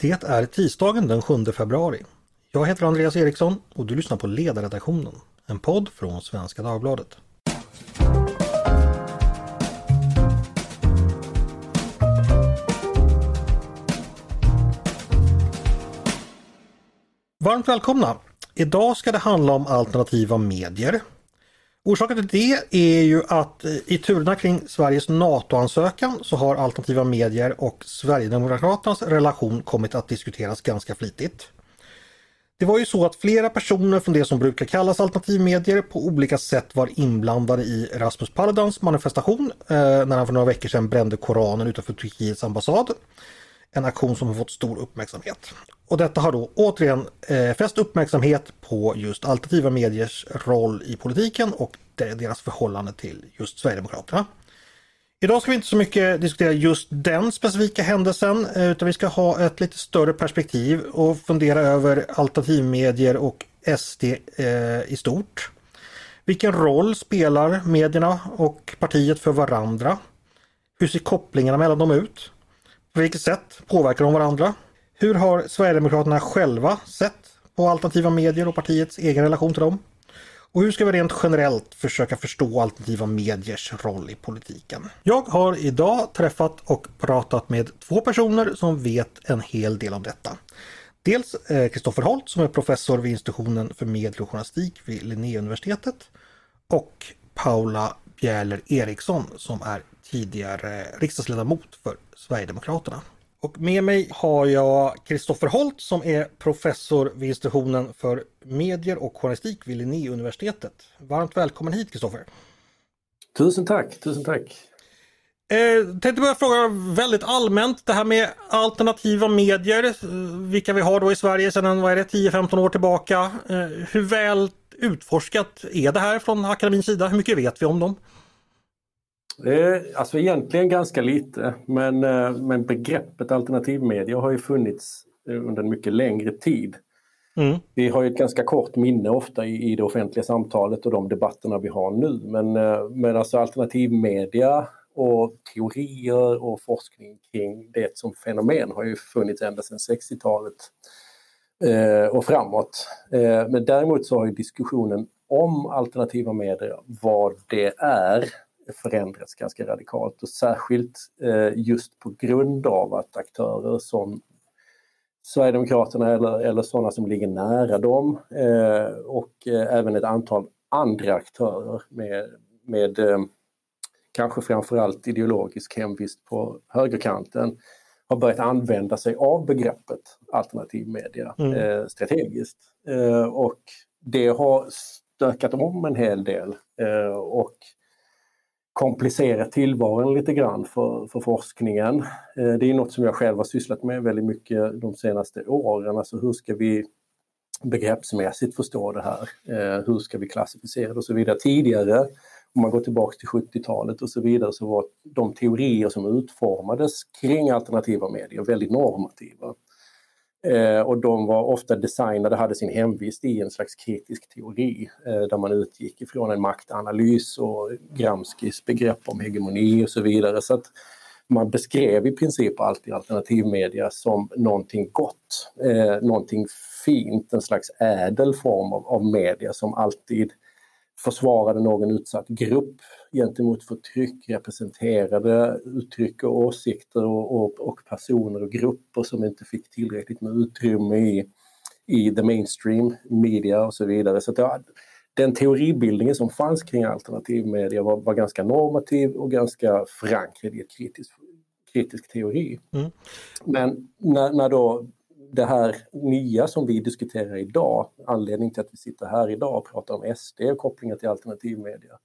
Det är tisdagen den 7 februari. Jag heter Andreas Eriksson och du lyssnar på Ledarredaktionen, en podd från Svenska Dagbladet. Varmt välkomna! Idag ska det handla om alternativa medier. Orsaken till det är ju att eh, i turerna kring Sveriges NATO-ansökan så har alternativa medier och Sverigedemokraternas relation kommit att diskuteras ganska flitigt. Det var ju så att flera personer från det som brukar kallas alternativmedier på olika sätt var inblandade i Rasmus Paludans manifestation eh, när han för några veckor sedan brände Koranen utanför Turkiets ambassad. En aktion som har fått stor uppmärksamhet. Och detta har då återigen eh, fäst uppmärksamhet på just alternativa mediers roll i politiken och deras förhållande till just Sverigedemokraterna. Idag ska vi inte så mycket diskutera just den specifika händelsen eh, utan vi ska ha ett lite större perspektiv och fundera över alternativmedier och SD eh, i stort. Vilken roll spelar medierna och partiet för varandra? Hur ser kopplingarna mellan dem ut? På vilket sätt påverkar de varandra? Hur har Sverigedemokraterna själva sett på alternativa medier och partiets egen relation till dem? Och hur ska vi rent generellt försöka förstå alternativa mediers roll i politiken? Jag har idag träffat och pratat med två personer som vet en hel del om detta. Dels eh, Kristoffer Holt som är professor vid institutionen för medie och journalistik vid Linnéuniversitetet och Paula Bjäller Eriksson som är tidigare riksdagsledamot för Sverigedemokraterna. Och med mig har jag Kristoffer Holt som är professor vid institutionen för medier och journalistik vid Linnéuniversitetet. Varmt välkommen hit Kristoffer! Tusen tack, tusen tack! Eh, tänkte börja fråga väldigt allmänt det här med alternativa medier, vilka vi har då i Sverige sedan 10-15 år tillbaka. Eh, hur väl utforskat är det här från akademins sida? Hur mycket vet vi om dem? Eh, alltså egentligen ganska lite men, eh, men begreppet alternativmedia har ju funnits eh, under en mycket längre tid. Mm. Vi har ju ett ganska kort minne ofta i, i det offentliga samtalet och de debatterna vi har nu. Men, men alltså alternativmedia och teorier och forskning kring det som fenomen har ju funnits ända sedan 60-talet eh, och framåt. Eh, men däremot så har ju diskussionen om alternativa medier, vad det är, förändrats ganska radikalt och särskilt eh, just på grund av att aktörer som Sverigedemokraterna eller, eller sådana som ligger nära dem eh, och eh, även ett antal andra aktörer med, med kanske framförallt ideologisk hemvist på högerkanten har börjat använda sig av begreppet alternativ media mm. eh, strategiskt. Eh, och det har stökat om en hel del eh, och komplicera tillvaron lite grann för, för forskningen. Eh, det är något som jag själv har sysslat med väldigt mycket de senaste åren. Alltså hur ska vi begreppsmässigt förstå det här? Eh, hur ska vi klassificera det och så vidare. Tidigare, om man går tillbaks till 70-talet och så vidare, så var de teorier som utformades kring alternativa medier väldigt normativa. Eh, och de var ofta designade, hade sin hemvist i en slags kritisk teori eh, där man utgick ifrån en maktanalys och Gramskis begrepp om hegemoni och så vidare. Så att man beskrev i princip alltid alternativmedia som någonting gott, eh, någonting fint, en slags ädel form av, av media som alltid försvarade någon utsatt grupp gentemot förtryck, representerade uttryck och åsikter och, och, och, personer och grupper som inte fick tillräckligt med utrymme i, i the mainstream media och så vidare. Så det, den teoribildningen som fanns kring alternativmedia var, var ganska normativ och ganska förankrad i ett kritisk, kritisk teori. Mm. Men när, när då det här nya som vi diskuterar idag, anledningen till att vi sitter här idag och pratar om SD och kopplingar till alternativmedia,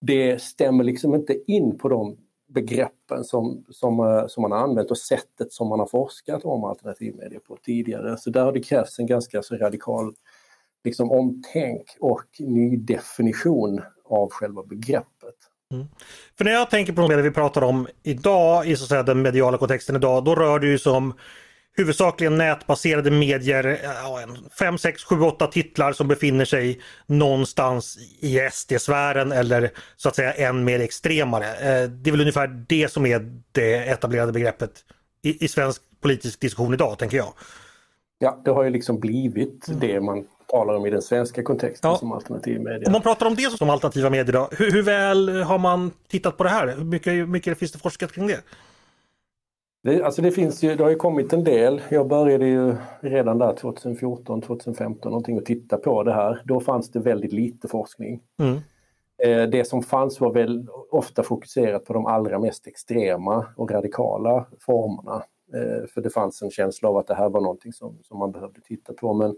det stämmer liksom inte in på de begreppen som, som, eh, som man har använt och sättet som man har forskat om alternativmedia på tidigare. Så där har det krävts en ganska så radikal liksom, omtänk och ny definition av själva begreppet. Mm. För när jag tänker på det vi pratar om idag i så att säga, den mediala kontexten idag, då rör det sig om huvudsakligen nätbaserade medier, 5, 6, 7, 8 titlar som befinner sig någonstans i SD-sfären eller så att säga än mer extremare. Eh, det är väl ungefär det som är det etablerade begreppet i, i svensk politisk diskussion idag, tänker jag. Ja, det har ju liksom blivit mm. det man talar om i den svenska kontexten ja. som alternativ media. Om man pratar om det som alternativa medier då, hur, hur väl har man tittat på det här? Hur mycket, mycket finns det forskat kring det? Det, alltså det, finns ju, det har ju kommit en del. Jag började ju redan där 2014, 2015 någonting att titta på det här. Då fanns det väldigt lite forskning. Mm. Eh, det som fanns var väl ofta fokuserat på de allra mest extrema och radikala formerna. Eh, för det fanns en känsla av att det här var någonting som, som man behövde titta på. Men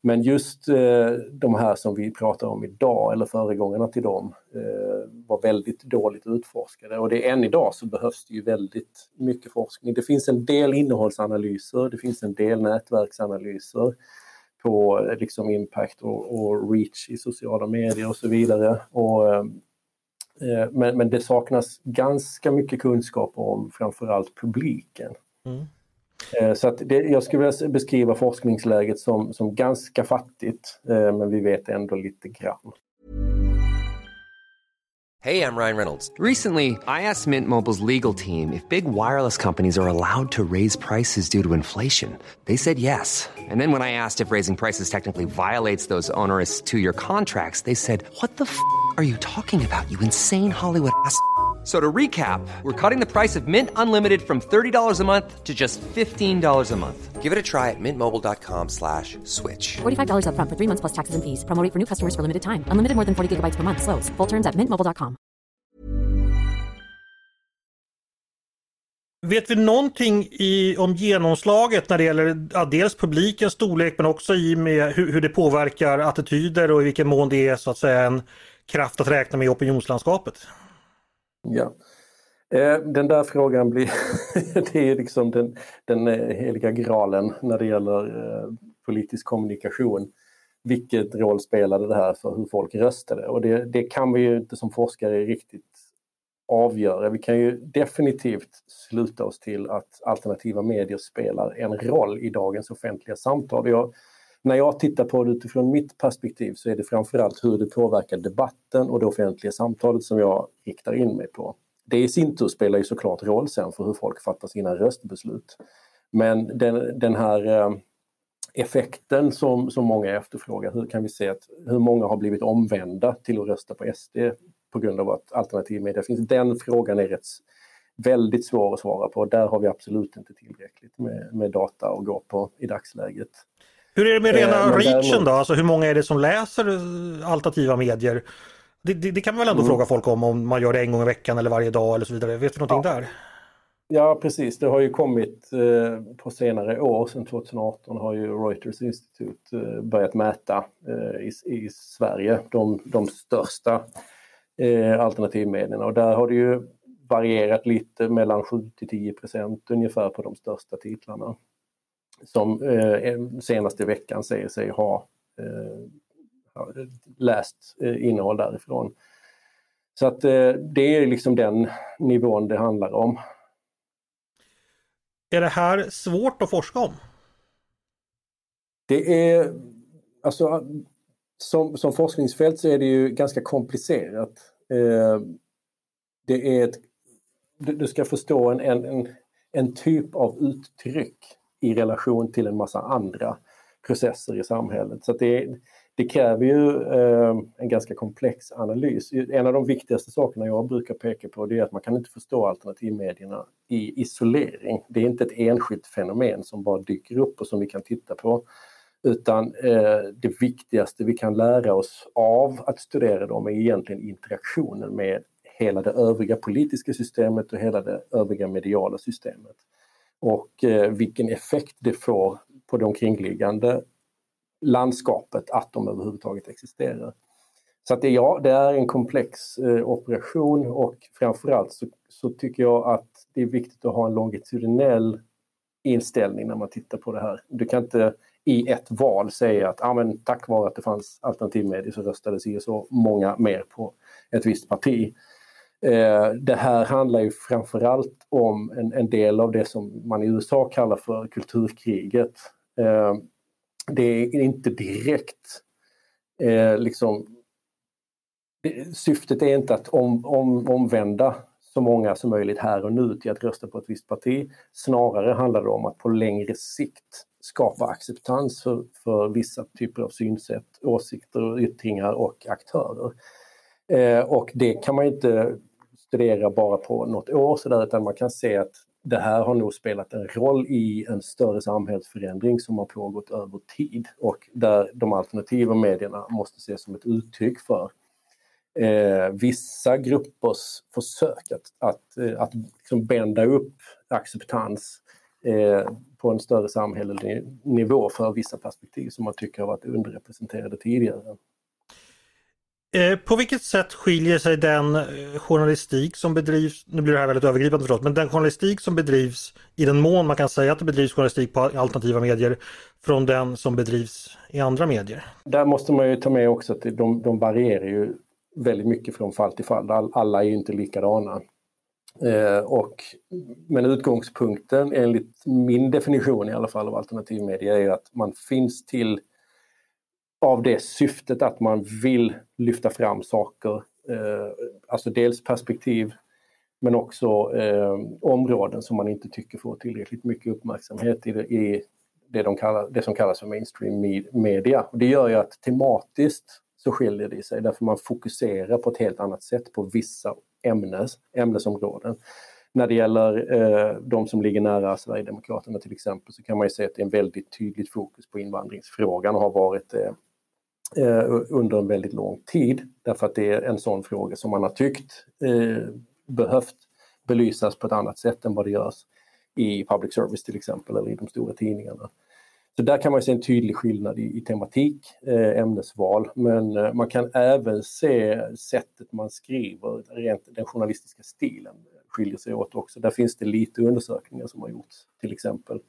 men just eh, de här som vi pratar om idag, eller föregångarna till dem, eh, var väldigt dåligt utforskade. Och det än idag så behövs det ju väldigt mycket forskning. Det finns en del innehållsanalyser, det finns en del nätverksanalyser på eh, liksom impact och, och, reach i sociala medier och så vidare. Och, eh, eh men, men, det saknas ganska mycket kunskap om framförallt publiken. Mm. Eh, så att det, jag skulle vilja beskriva forskningsläget som, som ganska fattigt, eh, men vi vet ändå lite grann. Hej, jag Ryan Reynolds. Recently, I asked Mint Mobiles legal team if big wireless companies are allowed to raise prices due to inflation. They said yes. And then when I asked if raising prices technically violates those onerous two-year contracts, they said, what the f*** are you talking about, you insane Hollywood ass?" So to recap, we're cutting the price of Mint Unlimited from $30 a month to just $15 a month. Give it a try at mintmobile.com slash switch. $45 up front for three months plus taxes and fees. Promoting for new customers for limited time. Unlimited more than 40 gigabytes per month. Slows. Full terms at mintmobile.com. Vet vi någonting i, om genomslaget när det gäller ja, dels publikens storlek men också i med hur, hur det påverkar attityder och i vilken mån det är så att säga en kraft att räkna med i opinionslandskapet? Ja. Eh, den där frågan blir, det är liksom den, den eh, heliga graalen när det gäller eh, politisk kommunikation. Vilket roll spelade det här för hur folk röstade? Och det, det kan vi ju inte som forskare riktigt avgöra. Vi kan ju definitivt sluta oss till att alternativa medier spelar en roll i dagens offentliga samtal. Jag, när jag tittar på det utifrån mitt perspektiv så är det framförallt hur det påverkar debatten och det offentliga samtalet som jag riktar in mig på. Det i sin tur spelar ju såklart roll sen för hur folk fattar sina röstbeslut. Men den, den här eh, effekten som, som många efterfrågar, hur kan vi se att hur många har blivit omvända till att rösta på SD på grund av att alternativ media finns? Den frågan är rätt, väldigt svår att svara på. Där har vi absolut inte tillräckligt med, med data att gå på i dagsläget. Hur är det med rena eh, reachen då? Alltså hur många är det som läser eh, alternativa medier? Det, det, det kan man väl ändå mm. fråga folk om, om man gör det en gång i veckan eller varje dag eller så vidare. Vet du någonting ja. där? Ja precis, det har ju kommit eh, på senare år, sedan 2018 har ju Reuters institut eh, börjat mäta eh, i, i, Sverige de, de största eh, alternativmedierna och där har det ju varierat lite mellan 7 till 10 procent ungefär på de största titlarna som eh, senaste veckan säger sig ha eh, läst eh, innehåll därifrån. Så att eh, det är liksom den nivån det handlar om. Är det här svårt att forska om? Det är, alltså som, som forskningsfält så är det ju ganska komplicerat. Eh, det är ett, du, du ska förstå en, en, en typ av uttryck i relation till en massa andra processer i samhället. Så det, det, kräver ju eh, en ganska komplex analys. En av de viktigaste sakerna jag brukar peka på det är att man kan inte förstå alternativmedierna i isolering. Det är inte ett enskilt fenomen som bara dyker upp och som vi kan titta på. Utan eh, det viktigaste vi kan lära oss av att studera dem är egentligen interaktionen med hela det övriga politiska systemet och hela det övriga mediala systemet och eh, vilken effekt det får på det omkringliggande landskapet att de överhuvudtaget existerar. Så att det, ja, det är en komplex eh, operation och framförallt så, så tycker jag att det är viktigt att ha en longitudinell inställning när man tittar på det här. Du kan inte i ett val säga att ah, men, tack vare att det fanns alternativmedier så röstade si så många mer på ett visst parti. Eh, det här handlar ju framförallt om en, en, del av det som man i USA kallar för kulturkriget. Eh, det är inte direkt eh, liksom syftet är inte att om, om, omvända så många som möjligt här och nu till att rösta på ett visst parti. Snarare handlar det om att på längre sikt skapa acceptans för, för vissa typer av synsätt, åsikter, yttringar och aktörer. Eh, och det kan man inte studera bara på något år sådär, utan man kan se att det här har nog spelat en roll i en större samhällsförändring som har pågått över tid och där de alternativa medierna måste ses som ett uttryck för eh, vissa gruppers försök att, att, eh, att liksom bända upp acceptans eh, på en större samhällelig nivå för vissa perspektiv som man tycker har varit underrepresenterade tidigare. Eh, på vilket sätt skiljer sig den eh, journalistik som bedrivs, nu blir det här väldigt övergripande förstås, men den journalistik som bedrivs i den mån man kan säga att det bedrivs journalistik på alternativa medier från den som bedrivs i andra medier? Där måste man ju ta med också att de, de varierar ju väldigt mycket från fall till fall. All, alla är ju inte likadana. Eh, och, men utgångspunkten enligt min definition i alla fall av alternativmedia är ju att man finns till av det syftet att man vill lyfta fram saker, eh, alltså dels perspektiv men också eh, områden som man inte tycker får tillräckligt mycket uppmärksamhet i, det, i det, de kallar, det som kallas för mainstream media. Och det gör ju att tematiskt så skiljer det sig därför man fokuserar på ett helt annat sätt på vissa ämnes, ämnesområden. När det gäller eh, de som ligger nära Sverigedemokraterna till exempel så kan man ju se att det är en väldigt tydligt fokus på invandringsfrågan och har varit det eh, Eh, under en väldigt lång tid. Därför att det är en sån fråga som man har tyckt eh, behövt belysas på ett annat sätt än vad det görs i public service till exempel eller i de stora tidningarna. Så där kan man se en tydlig skillnad i, i tematik, eh, ämnesval, men eh, man kan även se sättet man skriver, rent den journalistiska stilen skiljer sig åt också. Där finns det lite undersökningar som har gjorts, till exempel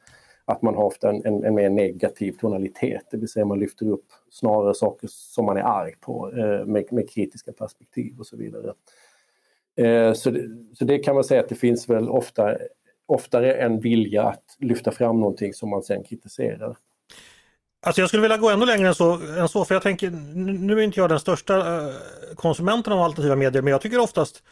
att man har ofta en, en, en, mer negativ tonalitet, det vill säga man lyfter upp snarare saker som man är arg på eh, med, med, kritiska perspektiv och så vidare. Eh, så, det, så det kan man säga att det finns väl ofta oftare en vilja att lyfta fram någonting som man sen kritiserar. Alltså jag skulle vilja gå ännu längre än så, än så för jag tänker, nu är inte jag den största eh, konsumenten av alternativa medier men jag tycker oftast,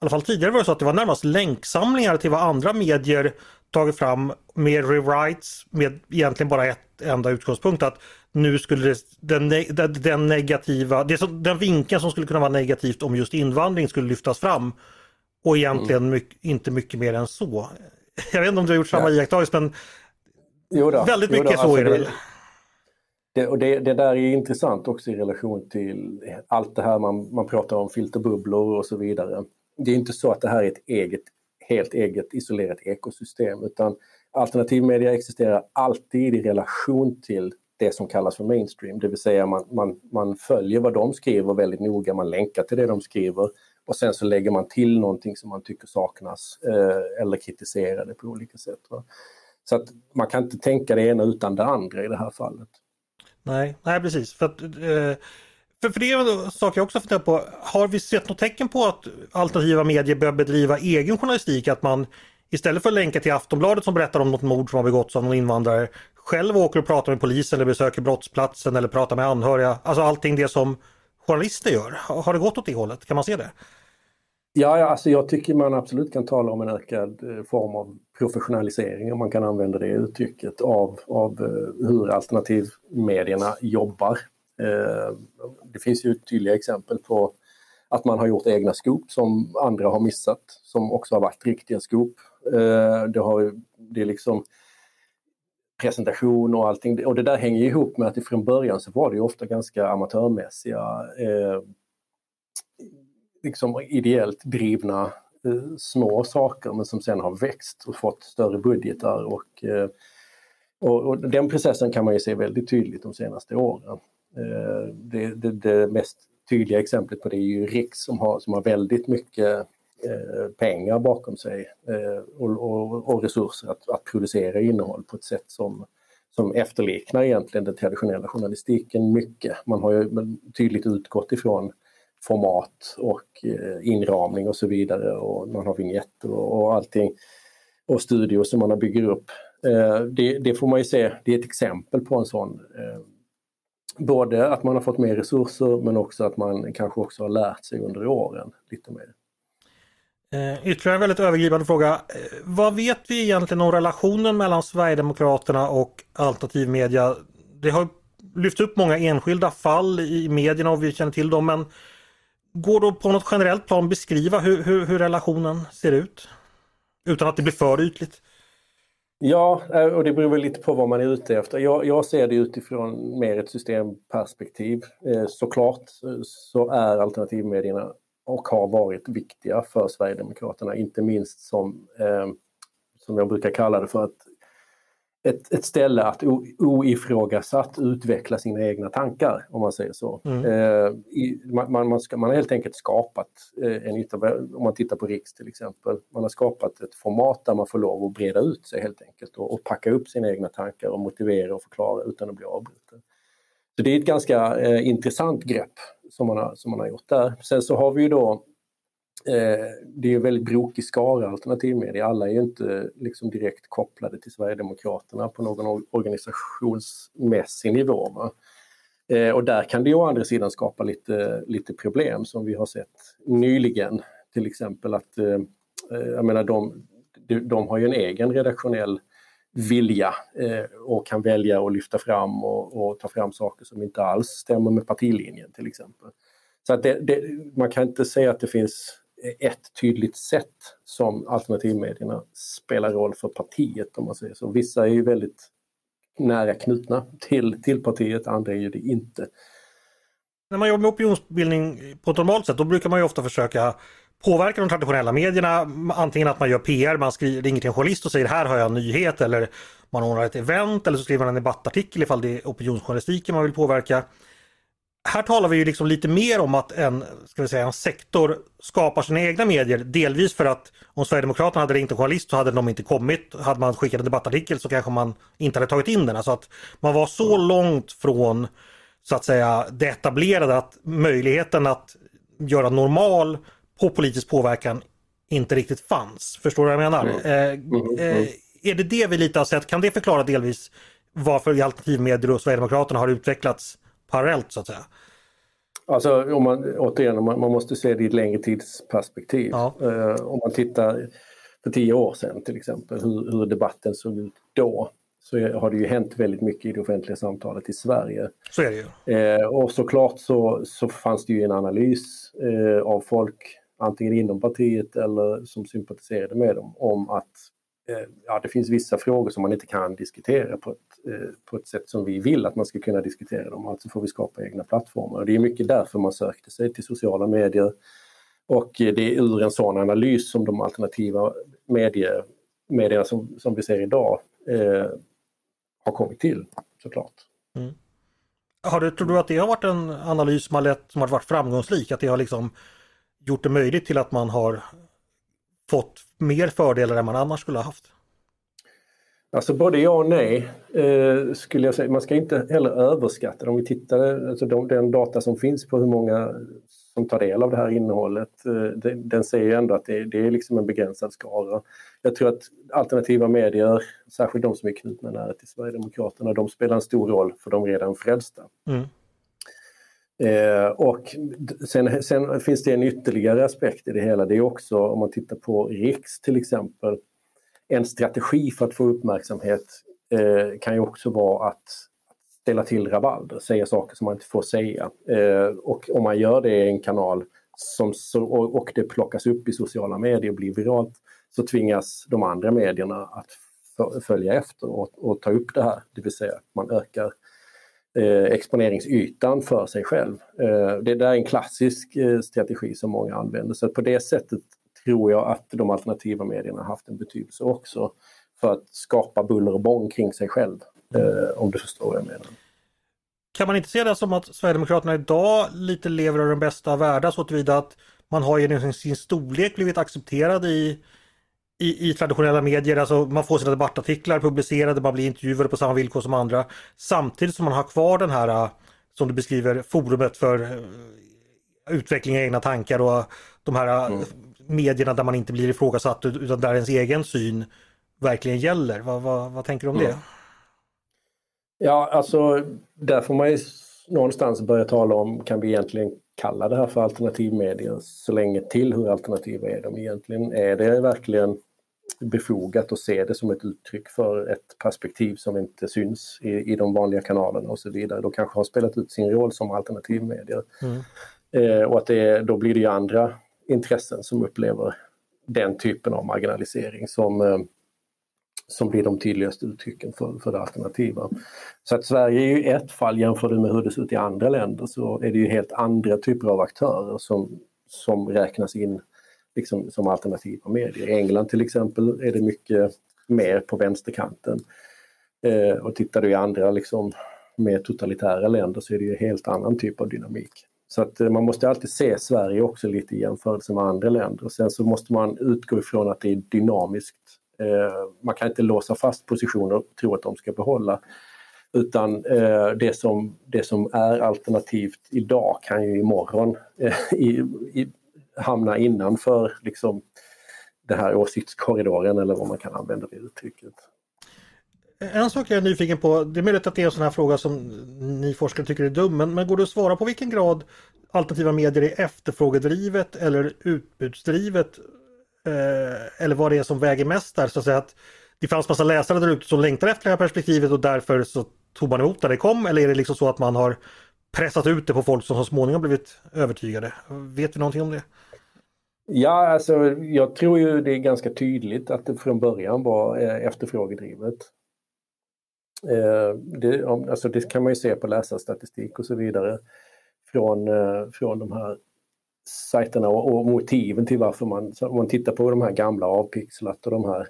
alla fall tidigare var det så att det var närmast länksamlingar till vad andra medier tagit fram med rewrites med egentligen bara ett enda utgångspunkt att nu skulle det, den, den negativa, det som, den vinkeln som skulle kunna vara negativt om just invandring skulle lyftas fram. Och egentligen mm. mycket, inte mycket mer än så. Jag vet inte om du har gjort samma ja. iakttagelse men då, väldigt mycket då, så är det väl. Det, och det, det, där är intressant också i relation till allt det här man, man pratar om filterbubblor och så vidare. Det är inte så att det här är ett eget, helt eget isolerat ekosystem utan alternativmedia existerar alltid i relation till det som kallas för mainstream, det vill säga man, man, man följer vad de skriver väldigt noga, man länkar till det de skriver och sen så lägger man till någonting som man tycker saknas eh, eller kritiserar det på olika sätt. Va? Så att man kan inte tänka det ena utan det andra i det här fallet. Nej, nej precis. För, att, eh, för, för det är en sak jag också funderar på. Har vi sett något tecken på att alternativa medier börjar bedriva egen journalistik? Att man istället för att länka till Aftonbladet som berättar om något mord som har begåtts av någon invandrare själv åker och pratar med polisen eller besöker brottsplatsen eller pratar med anhöriga. Alltså allting det som journalister gör. Har det gått åt det hållet? Kan man se det? Ja, alltså jag tycker man absolut kan tala om en ökad eh, form av professionalisering, om man kan använda det uttrycket, av, av eh, hur alternativmedierna jobbar. Eh, det finns ju tydliga exempel på att man har gjort egna scoop som andra har missat, som också har varit riktiga scoop. Eh, det, har, det är liksom presentation och allting och det där hänger ihop med att från början så var det ofta ganska amatörmässiga eh, liksom ideellt drivna eh, små saker men som sen har växt och fått större budgetar och, eh, och, och, den processen kan man ju se väldigt tydligt de senaste åren. Eh, det, det, det, mest tydliga exemplet på det är ju Riks som har, som har väldigt mycket eh, pengar bakom sig eh, och, och, och, resurser att, att producera innehåll på ett sätt som, som efterliknar egentligen den traditionella journalistiken mycket. Man har ju tydligt utgått ifrån format och inramning och så vidare och man har vignetter och allting och studior som man bygger upp. Det, det, får man ju se, det är ett exempel på en sån Både att man har fått mer resurser men också att man kanske också har lärt sig under åren lite mer. Eh, ytterligare en väldigt övergripande fråga. Eh, vad vet vi egentligen om relationen mellan Sverigedemokraterna och alternativ media? Det har lyft upp många enskilda fall i medierna och vi känner till dem men går det på något generellt plan beskriva hur, hur, hur relationen ser ut? Utan att det blir för ytligt. Ja, eh, och det beror väl lite på vad man är ute efter. Jag, jag ser det utifrån mer ett systemperspektiv. Eh, såklart eh, så är alternativmedierna och har varit viktiga för Sverigedemokraterna, inte minst som, eh, som jag brukar kalla det för att ett, ett ställe att oifrågasatt utveckla sina egna tankar, om man säger så. Mm. Eh, i, man, man, ska, man har helt enkelt skapat eh, en ytter, om man tittar på Riks till exempel, man har skapat ett format där man får lov att breda ut sig helt enkelt och, och packa upp sina egna tankar och motivera och förklara utan att bli avbruten. Så det är ett ganska eh, intressant grepp som man, har, som man har gjort där. Sen så har vi ju då Eh, det är en väldigt brokig skara alternativmedia. Alla är ju inte liksom direkt kopplade till Sverigedemokraterna på någon organisationsmässig nivå. Va? Eh, och där kan det å andra sidan skapa lite, lite problem som vi har sett nyligen. Till exempel att, eh, jag menar de, de, har ju en egen redaktionell vilja och kan välja att lyfta fram och, och, ta fram saker som inte alls stämmer med partilinjen till exempel. Så att det, det, man kan inte säga att det finns ett tydligt sätt som alternativmedierna spelar roll för partiet om man säger så. Vissa är ju väldigt nära knutna till, till partiet, andra är ju det inte. När man jobbar med opinionsbildning på ett normalt sätt då brukar man ju ofta försöka påverka de traditionella medierna. Antingen att man gör PR, man skriver, ringer till en journalist och säger här har jag en nyhet eller man ordnar ett event eller så skriver man en debattartikel ifall det är opinionsjournalistiken man vill påverka. Här talar vi ju liksom lite mer om att en, ska vi säga, en sektor skapar sina egna medier. Delvis för att om Sverigedemokraterna hade ringt en journalist så hade de inte kommit. Hade man skickat en debattartikel så kanske man inte hade tagit in den. Alltså att man var så långt från så att säga det etablerade att möjligheten att göra normal på politisk påverkan inte riktigt fanns. Förstår du vad jag menar? Mm. Eh, mm. Eh, mm. är det det vi lite har sett? Kan det förklara delvis varför alternativmedier och Sverigedemokraterna har utvecklats parallellt så att säga? Alltså om man, återigen, man, man måste se det i ett längre tidsperspektiv. Ja. Eh, om man tittar för tio år sedan till exempel, hur, hur, debatten såg ut då, så har det ju hänt väldigt mycket i det offentliga samtalet i Sverige. Så är det ju. Eh, och såklart så, så fanns det ju en analys eh, av folk antingen inom partiet eller som sympatiserade med dem, om att Eh, ja, det finns vissa frågor som man inte kan diskutera på ett, eh, på ett sätt som vi vill att man ska kunna diskutera dem. Alltså får vi skapa egna plattformar. Och det är mycket därför man sökte sig till sociala medier. Och eh, det är ur en sån analys som de alternativa medier, medierna som, som vi ser idag eh, har kommit till såklart. Mm. Har du, tror du att det har varit en analys som har, lett, som har varit framgångsrik? Att det har liksom gjort det möjligt till att man har fått mer fördelar än man annars skulle ha haft? Alltså både ja och nej eh, skulle jag säga. Man ska inte heller överskatta Om vi tittar, alltså de, den data som finns på hur många som tar del av det här innehållet, eh, den, den säger ändå att det, det, är liksom en begränsad skara. Jag tror att alternativa medier, särskilt de som är knutna nära till Sverigedemokraterna, de spelar en stor roll för de redan frälsta. Mm. Eh, och sen, sen, finns det en ytterligare aspekt i det hela. Det är också, om man tittar på Riks till exempel, en strategi för att få uppmärksamhet eh, kan ju också vara att ställa till rabalder, säga saker som man inte får säga. Eh, och om man gör det i en kanal som, så, och, och det plockas upp i sociala medier och blir viralt, så tvingas de andra medierna att följa efter och, och ta upp det här. Det vill säga att man ökar eh, exponeringsytan för sig själv. Eh, det där är en klassisk eh, strategi som många använder. Så på det sättet tror jag att de alternativa medierna har haft en betydelse också för att skapa buller och bång kring sig själv. Eh, om du förstår vad jag menar. Kan man inte se det som att Sverigedemokraterna idag lite lever i den bästa av världar så tillvida att man har genom sin storlek blivit accepterad i i, i traditionella medier, alltså man får sina debattartiklar publicerade, man blir intervjuade på samma villkor som andra. Samtidigt som man har kvar den här, äh, som du beskriver, forumet för äh, utveckling av egna tankar och de här äh, mm. medierna där man inte blir ifrågasatt utan där ens egen syn verkligen gäller. Vad, vad, vad tänker du om mm. det? Ja, alltså där får man ju någonstans börja tala om, kan vi egentligen kalla det här för alternativmedier så länge till hur alternativa är de egentligen? Är det verkligen befogat att se det som ett uttryck för ett perspektiv som inte syns i, i de vanliga kanalerna och så vidare. Då kanske har spelat ut sin roll som alternativmedier. Mm. Eh, och att det, då blir det ju andra intressen som upplever den typen av marginalisering som, eh, som blir de tydligaste uttrycken för, för det alternativa. Så att Sverige är ju ett fall, jämför du med hur det ser ut i andra länder så är det ju helt andra typer av aktörer som, som räknas in liksom, som alternativa medier. I England till exempel är det mycket mer på vänsterkanten. Eh, och tittar du i andra liksom, mer totalitära länder så är det ju en helt annan typ av dynamik. Så att eh, man måste alltid se Sverige också lite i jämförelse med andra länder. Och sen så måste man utgå ifrån att det är dynamiskt. Eh, man kan inte låsa fast positioner och tro att de ska behålla. Utan eh, det, som, det som är alternativt idag kan ju imorgon eh, i, i, hamna innanför liksom, den här åsiktskorridoren eller vad man kan använda det uttrycket. En sak jag är nyfiken på, det är möjligt att det är en sån här fråga som ni forskare tycker är dum, men, men går det att svara på vilken grad alternativa medier är efterfrågedrivet eller utbudsdrivet? Eh, eller vad det är som väger mest där, så att säga att det fanns massa läsare där ute som längtar efter det här perspektivet och därför så tog man emot när det kom, eller är det liksom så att man har pressat ut det på folk som så småningom blivit övertygade? Vet vi någonting om det? Ja, alltså jag tror ju det är ganska tydligt att det från början var eh, efterfrågedrivet. Eh, det, alltså det kan man ju se på läsarstatistik och så vidare från, eh, från de här sajterna och, och motiven till varför man, om man tittar på de här gamla avpixlat och de här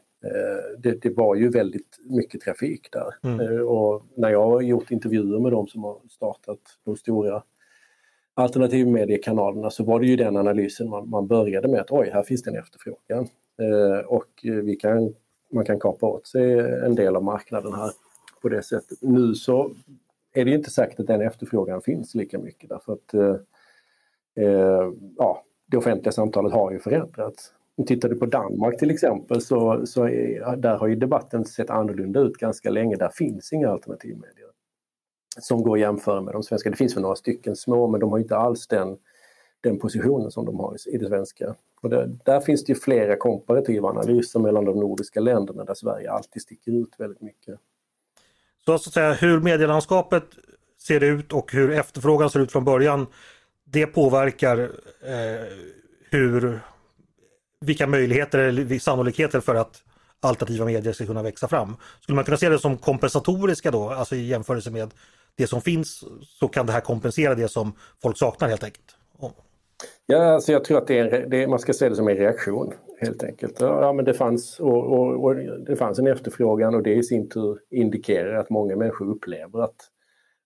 det, det, var ju väldigt mycket trafik där. Mm. Och när jag har gjort intervjuer med de som har startat de stora alternativmediekanalerna så var det ju den analysen man, man började med att oj, här finns det en efterfrågan. Eh, och vi kan, man kan kapa åt sig en del av marknaden här på det sättet. Nu så är det inte säkert att den efterfrågan finns lika mycket därför att eh, eh ja, det offentliga samtalet har ju förändrats. Tittar du på Danmark till exempel så, så är, där har ju debatten sett annorlunda ut ganska länge. Där finns inga alternativmedier som går att jämföra med de svenska. Det finns väl några stycken små men de har inte alls den, den positionen som de har i det svenska. Och där, där finns det ju flera komparativa analyser mellan de nordiska länderna där Sverige alltid sticker ut väldigt mycket. Så att säga hur medielandskapet ser ut och hur efterfrågan ser ut från början det påverkar eh, hur vilka möjligheter eller sannolikheter för att alternativa medier ska kunna växa fram. Skulle man kunna se det som kompensatoriska då, alltså i jämförelse med det som finns så kan det här kompensera det som folk saknar helt enkelt. Ja, alltså jag tror att det är, det, man ska se det som en reaktion helt enkelt. Ja, men det fanns, och, och, och, det fanns en efterfrågan och det i sin tur indikerar att många människor upplever att,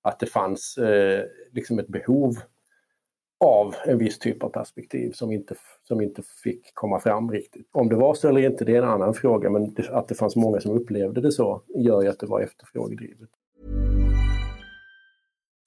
att det fanns eh, liksom ett behov av en viss typ av perspektiv som inte, som inte fick komma fram riktigt. Om det var så eller inte, det är en annan fråga, men det, att det fanns många som upplevde det så gör ju att det var efterfrågedrivet.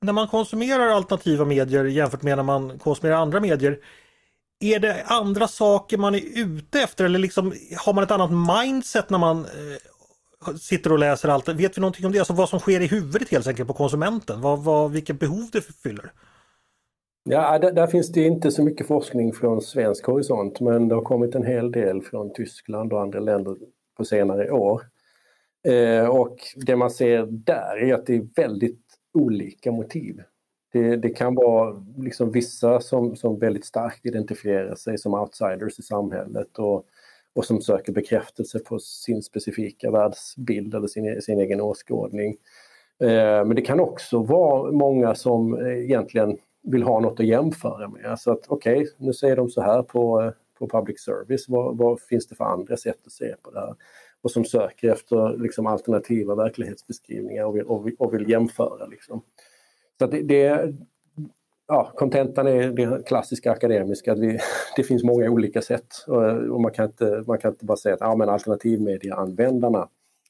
När man konsumerar alternativa medier jämfört med när man konsumerar andra medier. Är det andra saker man är ute efter eller liksom har man ett annat mindset när man eh, sitter och läser allt? Vet vi någonting om det? Alltså vad som sker i huvudet helt enkelt på konsumenten? Vad, vad, vilket behov det fyller? Ja, äh, där, där, finns det inte så mycket forskning från svensk horisont men det har kommit en hel del från Tyskland och andra länder på senare år. Eh, och det man ser där är att det är väldigt olika motiv Det, det, kan vara liksom vissa som, som väldigt starkt identifierar sig som outsiders i samhället och, och som söker bekräftelse på sin specifika världsbild eller sin, sin egen åskådning. Eh, men det kan också vara många som egentligen vill ha något att jämföra med. Alltså att okej, okay, nu säger de så här på, eh, på public service. Vad, vad, finns det för andra sätt att se på det här? Och som söker efter liksom, alternativa verklighetsbeskrivningar och vill, och vill, och vill jämföra. Liksom. Så det, det, ja, kontentan är det klassiska akademiska, att vi, det finns många olika sätt. Och man, kan inte, man kan inte bara säga att ja, men alternativmedieanvändarna,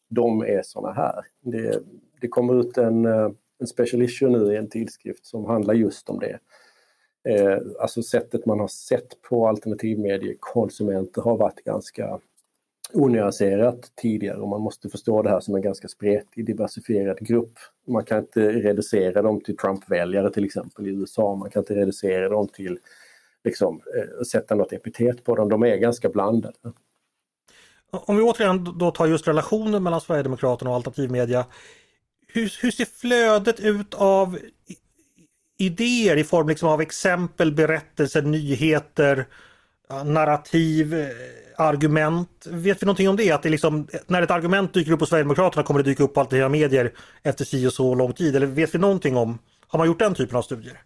de är såna här. Det, det kommer ut en, eh, en special issue nu i en tidskrift som handlar just om det. Eh, alltså sättet man har sett på alternativmediekonsumenter har varit ganska onyanserat tidigare och man måste förstå det här som en ganska spretig, diversifierad grupp. Man kan inte reducera dem till Trump-väljare till exempel i USA, man kan inte reducera dem till liksom, eh, sätta något epitet på dem, de är ganska blandade. Om vi återigen då tar just relationen mellan Sverigedemokraterna och alternativmedia. Hur, hur ser flödet ut av idéer i form liksom av exempel, berättelser, nyheter, narrativ, eh, argument. Vet vi någonting om det? Att det liksom, när ett argument dyker upp på Sverigedemokraterna kommer det dyka upp på alternativa medier efter si och så lång tid? Eller vet vi någonting om, har man gjort den typen av studier?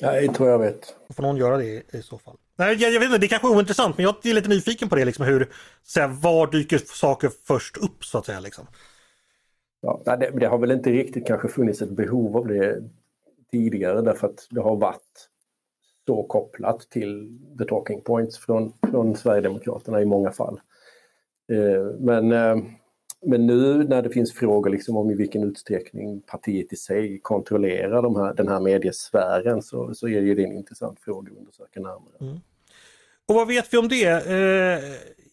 Ja, det tror jag vet. Får någon göra det i så fall? Nej, jag, jag vet inte, det är kanske är ointressant men jag är lite nyfiken på det, liksom, hur, så här, var dyker saker först upp så att säga? Liksom? Ja, det, det har väl inte riktigt kanske funnits ett behov av det tidigare därför att det har varit så kopplat till the talking points från, från Sverigedemokraterna i många fall. Eh, men, eh, men nu när det finns frågor liksom om i vilken utsträckning partiet i sig kontrollerar de här, den här mediesfären så, så är det en intressant fråga att undersöka närmare. Mm. Och vad vet vi om det? Eh,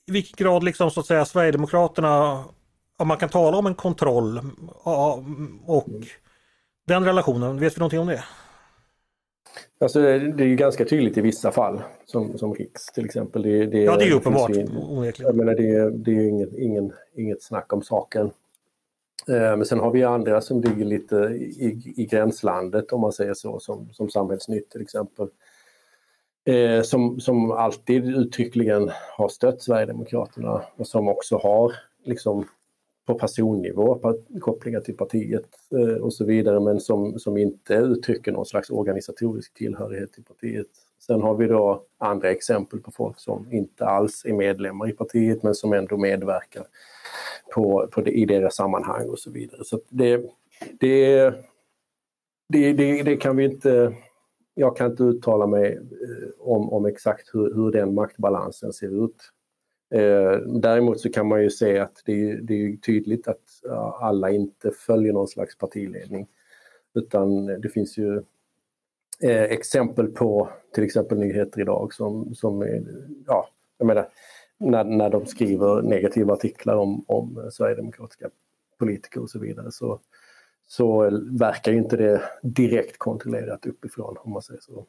I vilken grad liksom så att säga Sverigedemokraterna, om man kan tala om en kontroll och mm. den relationen, vet vi någonting om det? Alltså, det är ju ganska tydligt i vissa fall, som, som Riks till exempel. Det, det, ja, det är ju uppenbart. Jag menar, det, det är ju inget, ingen, inget snack om saken. Eh, men sen har vi andra som ligger lite i, i gränslandet om man säger så, som, som Samhällsnytt till exempel. Eh, som, som alltid uttryckligen har stött Sverigedemokraterna och som också har liksom på personnivå, kopplingar till partiet eh, och så vidare, men som, som inte uttrycker någon slags organisatorisk tillhörighet till partiet. Sen har vi då andra exempel på folk som inte alls är medlemmar i partiet men som ändå medverkar på, på det, i deras sammanhang och så vidare. Så det, det, det, det, det kan vi inte jag kan inte uttala mig eh, om, om exakt hur, hur den maktbalansen ser ut. Eh, däremot så kan man ju se att det är, det är tydligt att alla inte följer någon slags partiledning. Utan det finns ju eh, exempel på till exempel nyheter idag som, som är, ja, jag menar, när, när de skriver negativa artiklar om, om Sverigedemokratiska politiker och så vidare så, så verkar inte det direkt kontrollerat uppifrån om man säger så.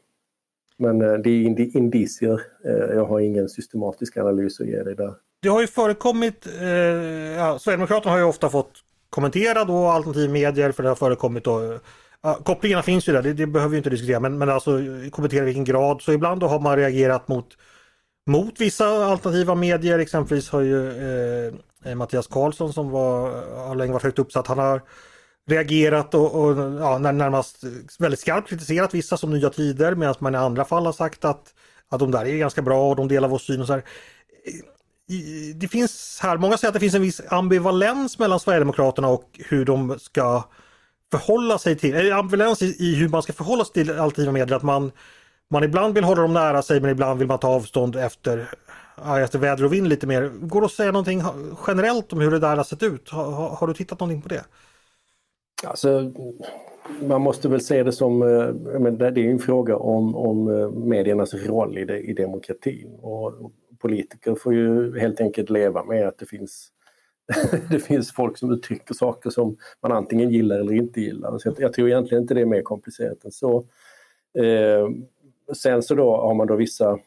Men eh, det är indicier. Eh, jag har ingen systematisk analys att ge dig där. Det har ju förekommit, eh, ja, Sverigedemokraterna har ju ofta fått kommentera då alternativmedier för det har förekommit då eh, Ja, kopplingarna finns ju där, det, det, behöver vi inte diskutera, men, men alltså kommentera i vilken grad. Så ibland då har man reagerat mot, mot vissa alternativa medier. Exempelvis har ju eh, Mattias Karlsson som var, har länge varit högt uppsatt, han har reagerat och, och ja, närmast väldigt skarpt kritiserat vissa som Nya Tider medan man i andra fall har sagt att, att de där är ganska bra och de delar vår syn och så här. Det finns här, många säger att det finns en viss ambivalens mellan Sverigedemokraterna och hur de ska förhålla sig till, eller ambivalens i, i hur man ska förhålla sig till alternativa medier. Att man, man ibland vill hålla dem nära sig men ibland vill man ta avstånd efter, efter väder och vind lite mer. Går det att säga någonting generellt om hur det där har sett ut? Har, har, har du tittat någonting på det? Alltså, man måste väl se det som, eh, men det är en fråga om, om eh, mediernas roll i, det, i demokratin. Och politiker får ju helt enkelt leva med att det finns, det finns folk som uttrycker saker som man antingen gillar eller inte gillar. Så jag, jag tror egentligen inte det är mer komplicerat än så. Eh, sen så då har man då vissa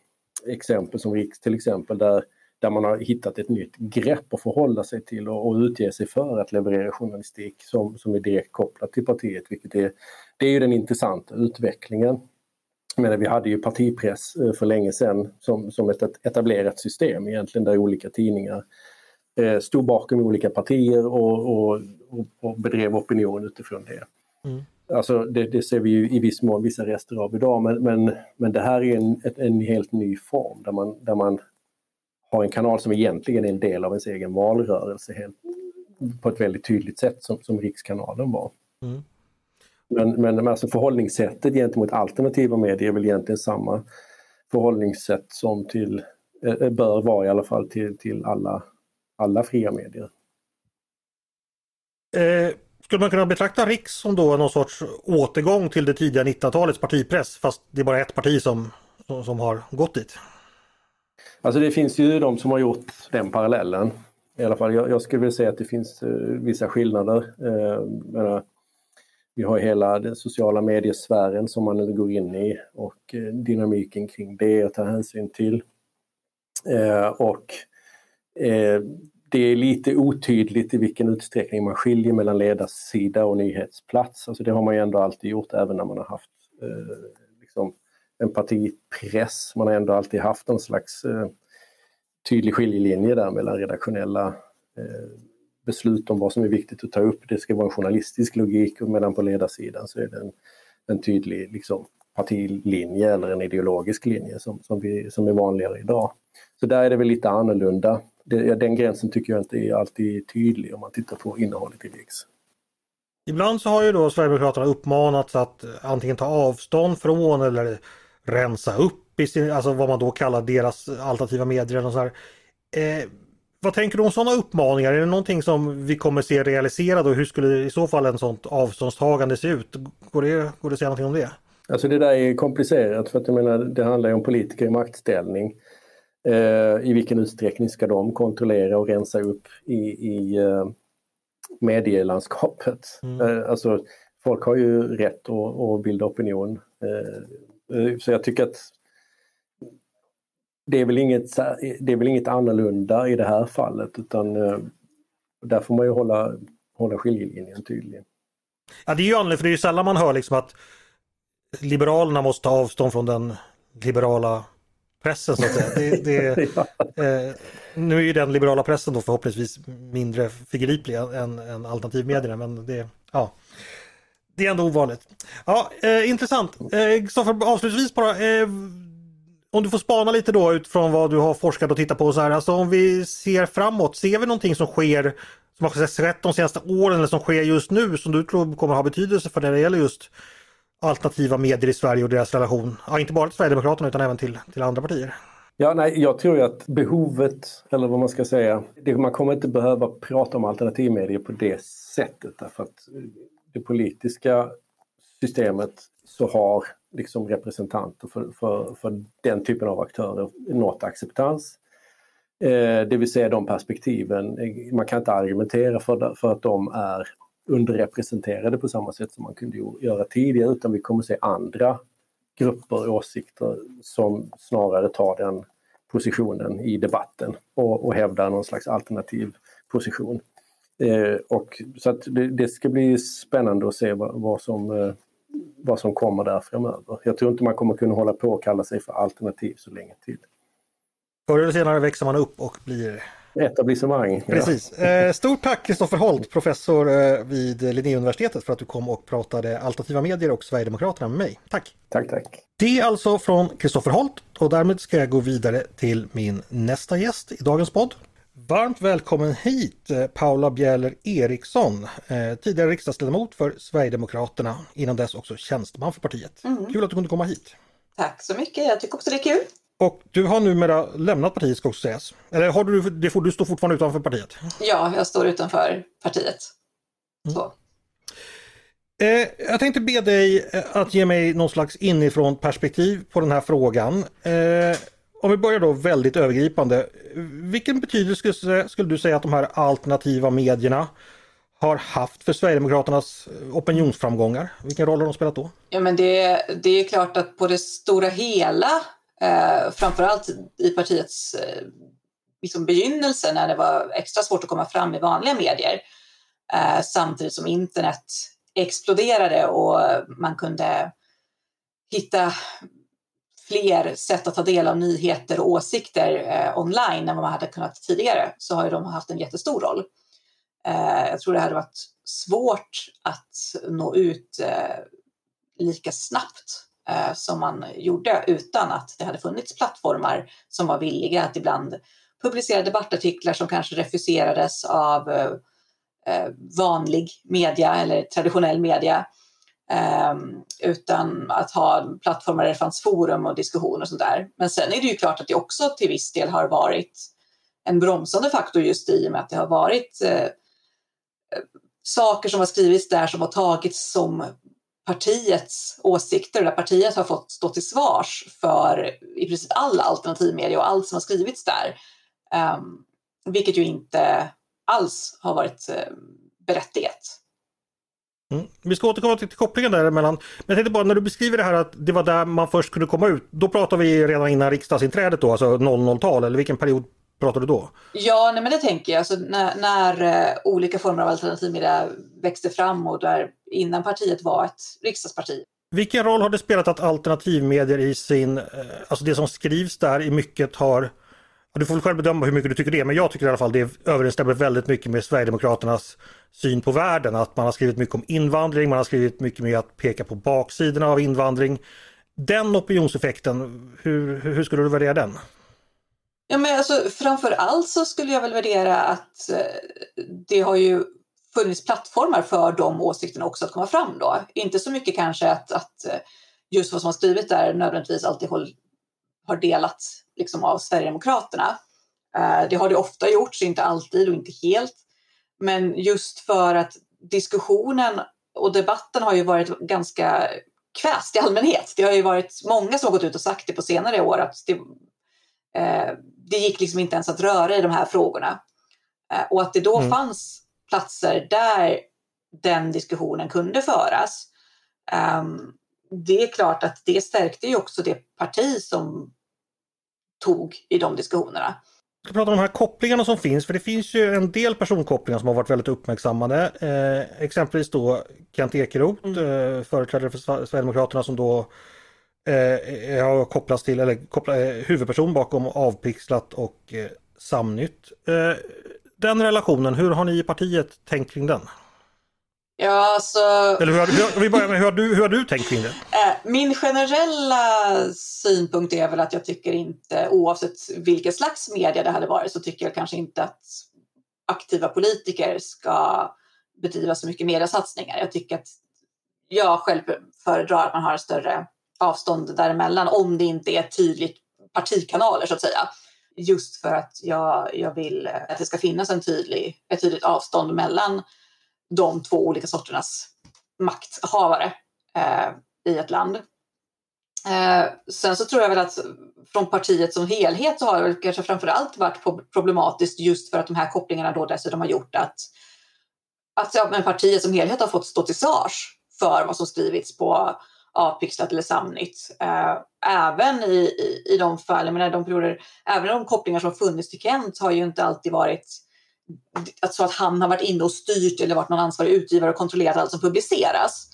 exempel som Riks till exempel där där man har hittat ett nytt grepp att förhålla sig till och, och utge sig för att leverera journalistik som, som är direkt kopplat till partiet, vilket är, det är ju den intressanta utvecklingen. Men vi hade ju partipress eh, för länge sedan som, som ett etablerat system egentligen där olika tidningar eh, stod bakom olika partier och, och, och, bedrev opinion utifrån det. Mm. Alltså det, det, ser vi ju i viss mån vissa rester av idag men, men, men det här är en, en helt ny form där man, där man har en kanal som egentligen är en del av ens egen valrörelse helt, på ett väldigt tydligt sätt som, som Rikskanalen var. Mm. Men, men alltså förhållningssättet gentemot alternativa medier är väl egentligen samma förhållningssätt som till, eh, bör vara i alla fall till, till alla, alla fria medier. Eh, skulle man kunna betrakta Riks som då någon sorts återgång till det tidiga 1900-talets partipress fast det är bara ett parti som, som, som har gått dit? Alltså det finns ju de som har gjort den parallellen. I alla fall, jag, jag skulle vilja säga att det finns eh, vissa skillnader. Eh, menar, vi har hela den sociala mediesfären som man nu går in i och eh, dynamiken kring det att ta hänsyn till. Eh, och eh, det är lite otydligt i vilken utsträckning man skiljer mellan ledarsida och nyhetsplats. Alltså det har man ju ändå alltid gjort även när man har haft eh, en partipress. Man har ändå alltid haft någon slags eh, tydlig skiljelinje där mellan redaktionella eh, beslut om vad som är viktigt att ta upp. Det ska vara en journalistisk logik och medan på ledarsidan så är det en, en tydlig liksom, partilinje eller en ideologisk linje som, som, vi, som är vanligare idag. Så där är det väl lite annorlunda. Det, den gränsen tycker jag inte är alltid tydlig om man tittar på innehållet i VIX. Ibland så har ju då Sverigedemokraterna uppmanats att antingen ta avstånd från eller rensa upp i sin, alltså vad man då kallar deras alternativa medier. Och så här. Eh, vad tänker du om sådana uppmaningar? Är det någonting som vi kommer se realiserad och hur skulle i så fall en sånt avståndstagande se ut? Går det, går det att säga någonting om det? Alltså det där är komplicerat för att jag menar det handlar om politiker i maktställning. Eh, I vilken utsträckning ska de kontrollera och rensa upp i, i eh, medielandskapet? Mm. Eh, alltså folk har ju rätt att, att bilda opinion. Eh, så jag tycker att det är, väl inget, det är väl inget annorlunda i det här fallet utan eh, där får man ju hålla, hålla skiljelinjen tydlig. Ja det är ju annorlunda för det är ju sällan man hör liksom att Liberalerna måste ta avstånd från den liberala pressen så att säga. Det, det, ja. eh, nu är ju den liberala pressen då förhoppningsvis mindre förgriplig än, än alternativmedierna men det, ja. Det är ändå ovanligt. Ja, eh, intressant. Eh, Kristoffer, eh, avslutningsvis bara. Eh, om du får spana lite då utifrån vad du har forskat och tittat på. Så här, alltså om vi ser framåt, ser vi någonting som sker som har skett de senaste åren eller som sker just nu som du tror kommer ha betydelse för när det gäller just alternativa medier i Sverige och deras relation, ja, inte bara till Sverigedemokraterna utan även till, till andra partier? Ja, nej, jag tror att behovet, eller vad man ska säga, det, man kommer inte behöva prata om alternativmedier på det sättet därför att det politiska systemet så har liksom representanter för, för, för den typen av aktörer nått acceptans. Eh, det vill säga de perspektiven, eh, man kan inte argumentera för, för att de är underrepresenterade på samma sätt som man kunde göra tidigare utan vi kommer se andra grupper och åsikter som snarare tar den positionen i debatten och, och hävdar någon slags alternativ position. Eh, och, så det, det, ska bli spännande att se vad, vad, som, eh, vad som kommer där framöver. Jag tror inte man kommer kunna hålla på och kalla sig för alternativ så länge till. Förr eller senare växer man upp och blir Etablissemang. Precis. Ja. Eh, stort tack Kristoffer Holt, professor eh, vid Linnéuniversitetet för att du kom och pratade alternativa medier och Sverigedemokraterna med mig. Tack! Tack, tack! Det är alltså från Kristoffer Holt och därmed ska jag gå vidare till min nästa gäst i dagens podd. Varmt välkommen hit eh, Paula Bjäller Eriksson, eh, tidigare riksdagsledamot för Sverigedemokraterna, innan dess också tjänsteman för partiet. Mm. Kul att du kunde komma hit. Tack så mycket, jag tycker också det är kul. Och du har numera lämnat partiet ska också sägas. Eller har du, det får, du står fortfarande utanför partiet? Ja, jag står utanför partiet. Mm. Så. Eh, jag tänkte be dig att ge mig någon slags inifrån perspektiv på den här frågan. Eh, om vi börjar då väldigt övergripande. Vilken betydelse skulle du säga att de här alternativa medierna har haft för Sverigedemokraternas eh, opinionsframgångar? Vilken roll har de spelat då? Ja, men det, det är klart att på det stora hela, eh, framförallt i partiets eh, liksom begynnelse när det var extra svårt att komma fram i vanliga medier. Eh, samtidigt som internet exploderade och man kunde hitta fler sätt att ta del av nyheter och åsikter eh, online än vad man hade kunnat tidigare så har ju de haft en jättestor roll. Eh, jag tror det hade varit svårt att nå ut eh, lika snabbt eh, som man gjorde utan att det hade funnits plattformar som var villiga att ibland publicera debattartiklar som kanske refuserades av eh, eh vanlig media eller traditionell media Ehm, utan att ha plattformar där det fanns forum och diskussion och sånt där. Men sen är det ju klart att det också till viss del har varit en bromsande faktor just i och med att det har varit eh, eh, saker som har skrivits där som har tagits som partiets åsikter, där partiet har fått stå till svars för i princip all alternativmedia och allt som har skrivits där. Um, vilket ju inte alls har varit uh, berättigat. Mm. Vi ska återkomma till, till kopplingen däremellan. Men jag tänkte bara när du beskriver det här att det var där man först kunde komma ut. Då pratar vi redan innan riksdagsinträdet då, alltså 00-tal eller vilken period pratar du då? Ja, nej, men det tänker jag. Alltså, när, när uh, olika former av alternativmedia växte fram och där innan partiet var ett riksdagsparti. Vilken roll har det spelat att alternativmedier i sin, uh, alltså det som skrivs där i mycket har du får väl själv bedöma hur mycket du tycker det, men jag tycker i alla fall det överensstämmer väldigt mycket med Sverigedemokraternas syn på världen. Att man har skrivit mycket om invandring, man har skrivit mycket med att peka på baksidorna av invandring. Den opinionseffekten, hur, hur skulle du värdera den? Ja, men alltså, framför allt så skulle jag väl värdera att eh, det har ju funnits plattformar för de åsikterna också att komma fram då. Inte så mycket kanske att, att eh, just vad som har skrivit där nödvändigtvis alltid håll, har delats liksom, av Sverigedemokraterna. Eh, det har det ofta gjorts, inte alltid och inte helt. Men just för att diskussionen och debatten har ju varit ganska kväst i allmänhet. Det har ju varit många som gått ut och sagt det på senare år att det, eh, det gick liksom inte ens att röra i de här frågorna. Eh, och att det då mm. fanns platser där den diskussionen kunde föras. Um, det är klart att det stärkte ju också det parti som tog i de diskussionerna. Jag ska prata om de här kopplingarna som finns, för det finns ju en del personkopplingar som har varit väldigt uppmärksammade. Eh, exempelvis då Kent Ekeroth, mm. eh, företrädare för Sverigedemokraterna som då eh, har kopplats till, eller koppla, eh, huvudperson bakom Avpixlat och eh, Samnytt. Eh, den relationen, hur har ni i partiet tänkt kring den? Ja, alltså... Eller hur, hur, vi börjar med hur har, du, hur har du tänkt kring det? Eh, min generella synpunkt är väl att jag tycker inte, oavsett vilken slags media det hade varit, så tycker jag kanske inte att aktiva politiker ska bedriva så mycket mediasatsningar. Jag tycker att jag själv föredrar att man har större avstånd däremellan om det inte är tydligt partikanaler så att säga. Just för att jag, jag vill att det ska finnas en tydlig, ett tydligt avstånd mellan de två olika sorternas makthavare eh, i ett land. Eh, sen så tror jag väl att från partiet som helhet så har det väl kanske framförallt varit problematiskt just för att de här kopplingarna då dessutom har gjort att, att ja, men partiet som helhet har fått stå till svars för vad som skrivits på Avpixlat eller Samnytt. Eh, även i, i, i de fall, jag menar, de perioder, även de kopplingar som funnits till Kent har ju inte alltid varit så att han har varit inne och styrt eller varit någon ansvarig utgivare och kontrollerat allt som publiceras.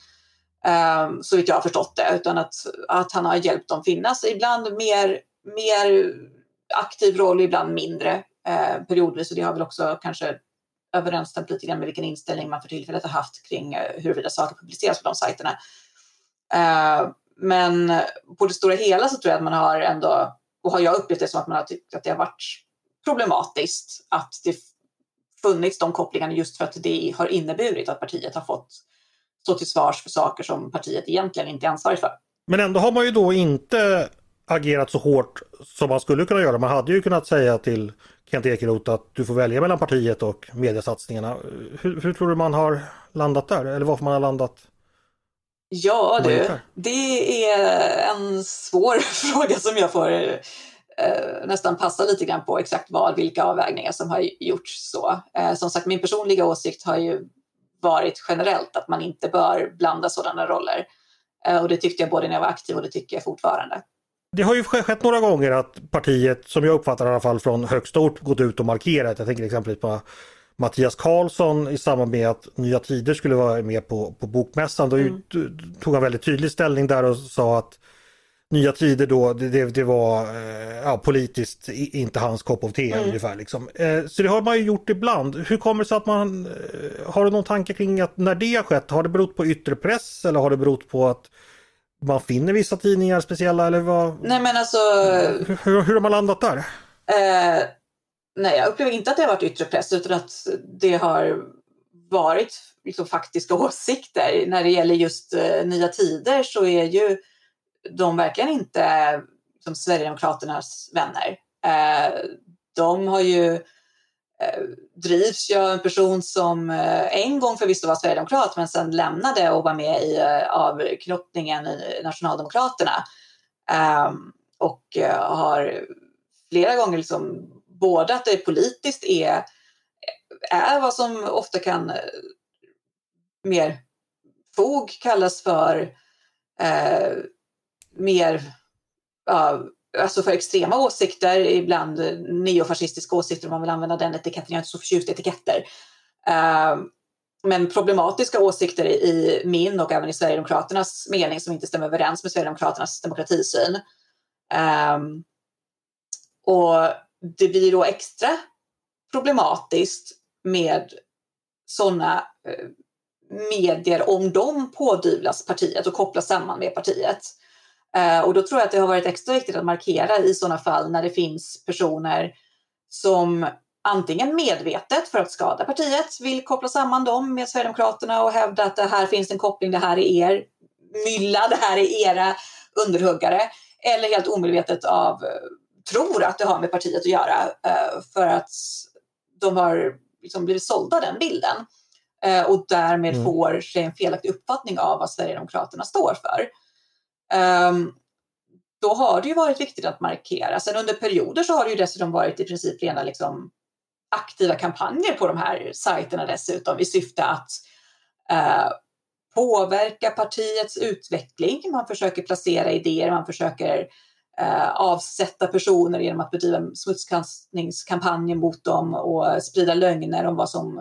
Um, så vitt jag har förstått det, utan att, att han har hjälpt dem finnas. Ibland mer, mer aktiv roll, ibland mindre eh, periodvis. Och det har väl också kanske överensstämt lite grann med vilken inställning man för tillfället har haft kring eh, huruvida saker publiceras på de sajterna. Eh, men på det stora hela så tror jag att man har ändå, och har jag upplevt det som att man har tyckt att det har varit problematiskt att det funnits de kopplingarna just för att det har inneburit att partiet har fått stå till svars för saker som partiet egentligen inte är ansvarigt för. Men ändå har man ju då inte agerat så hårt som man skulle kunna göra. Man hade ju kunnat säga till Kent Ekeroth att du får välja mellan partiet och mediesatsningarna. Hur, hur tror du man har landat där? Eller varför man har landat? Ja du, det är en svår fråga som jag får eh, nästan passa lite grann på exakt vad, vilka avvägningar som har gjorts så. Eh, som sagt, min personliga åsikt har ju varit generellt att man inte bör blanda sådana roller. Eh, och det tyckte jag både när jag var aktiv och det tycker jag fortfarande. Det har ju skett några gånger att partiet, som jag uppfattar i alla fall från högsta ort, gått ut och markerat. Jag tänker exempelvis på Mattias Karlsson i samband med att Nya Tider skulle vara med på, på Bokmässan. Då mm. tog han väldigt tydlig ställning där och sa att Nya Tider då, det, det, var eh, ja, politiskt inte hans kopp av te mm. ungefär. Liksom. Eh, så det har man ju gjort ibland. Hur kommer det sig att man, eh, har du någon tanke kring att när det har skett, har det berott på yttre press eller har det berott på att man finner vissa tidningar speciella eller vad? Nej men alltså... Hur, hur har man landat där? Eh, nej, jag upplever inte att det har varit yttre press utan att det har varit liksom, faktiska åsikter. När det gäller just eh, Nya Tider så är ju de verkligen inte som Sverigedemokraternas vänner. Eh, de har ju eh, drivs ju av en person som eh, en gång förvisso var sverigedemokrat men sen lämnade och var med i eh, avknoppningen i Nationaldemokraterna. Eh, och eh, har flera gånger liksom både att det politiskt är, är vad som ofta kan eh, mer fog kallas för eh, mer ja, alltså för extrema åsikter, ibland neofascistiska åsikter om man vill använda den etiketten. Jag är inte så förtjust i etiketter. Uh, men problematiska åsikter i min och även i Sverigedemokraternas mening som inte stämmer överens med Sverigedemokraternas demokratisyn. Um, och det blir då extra problematiskt med sådana uh, eh, medier om de pådyvlas partiet och kopplas samman med partiet. Eh, och då tror jag att det har varit extra viktigt att markera i sådana fall när det finns personer som antingen medvetet för att skada partiet vill koppla samman dem med Sverigedemokraterna och hävda att det här finns en koppling, det här är er mylla, det här är era underhuggare. Eller helt omedvetet av eh, tror att det har med partiet att göra eh, för att de har liksom blivit sålda den bilden och därmed mm. får sig en felaktig uppfattning av vad Sverigedemokraterna står för. Um, då har det ju varit viktigt att markera. Sen under perioder så har det ju dessutom varit i princip rena liksom aktiva kampanjer på de här sajterna dessutom i syfte att uh, påverka partiets utveckling. Man försöker placera idéer, man försöker eh, avsätta personer genom att bedriva smutskastningskampanjer mot dem och sprida lögner om vad som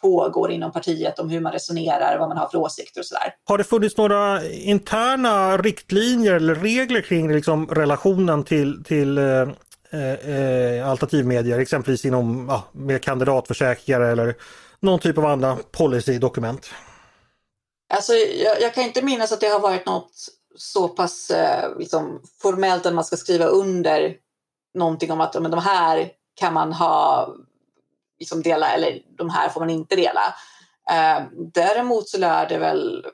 pågår inom partiet om hur man resonerar, vad man har för åsikter och sådär. Har det funnits några interna riktlinjer eller regler kring liksom relationen till, till eh, eh, alternativmedier, exempelvis inom ja, med kandidatförsäkringar eller någon typ av andra policydokument? Alltså, jag, jag, kan inte minnas att det har varit något så pass eh, liksom, formellt att man ska skriva under någonting om att men de här kan man ha liksom dela eller de här får man inte dela. Eh, däremot så lär det väl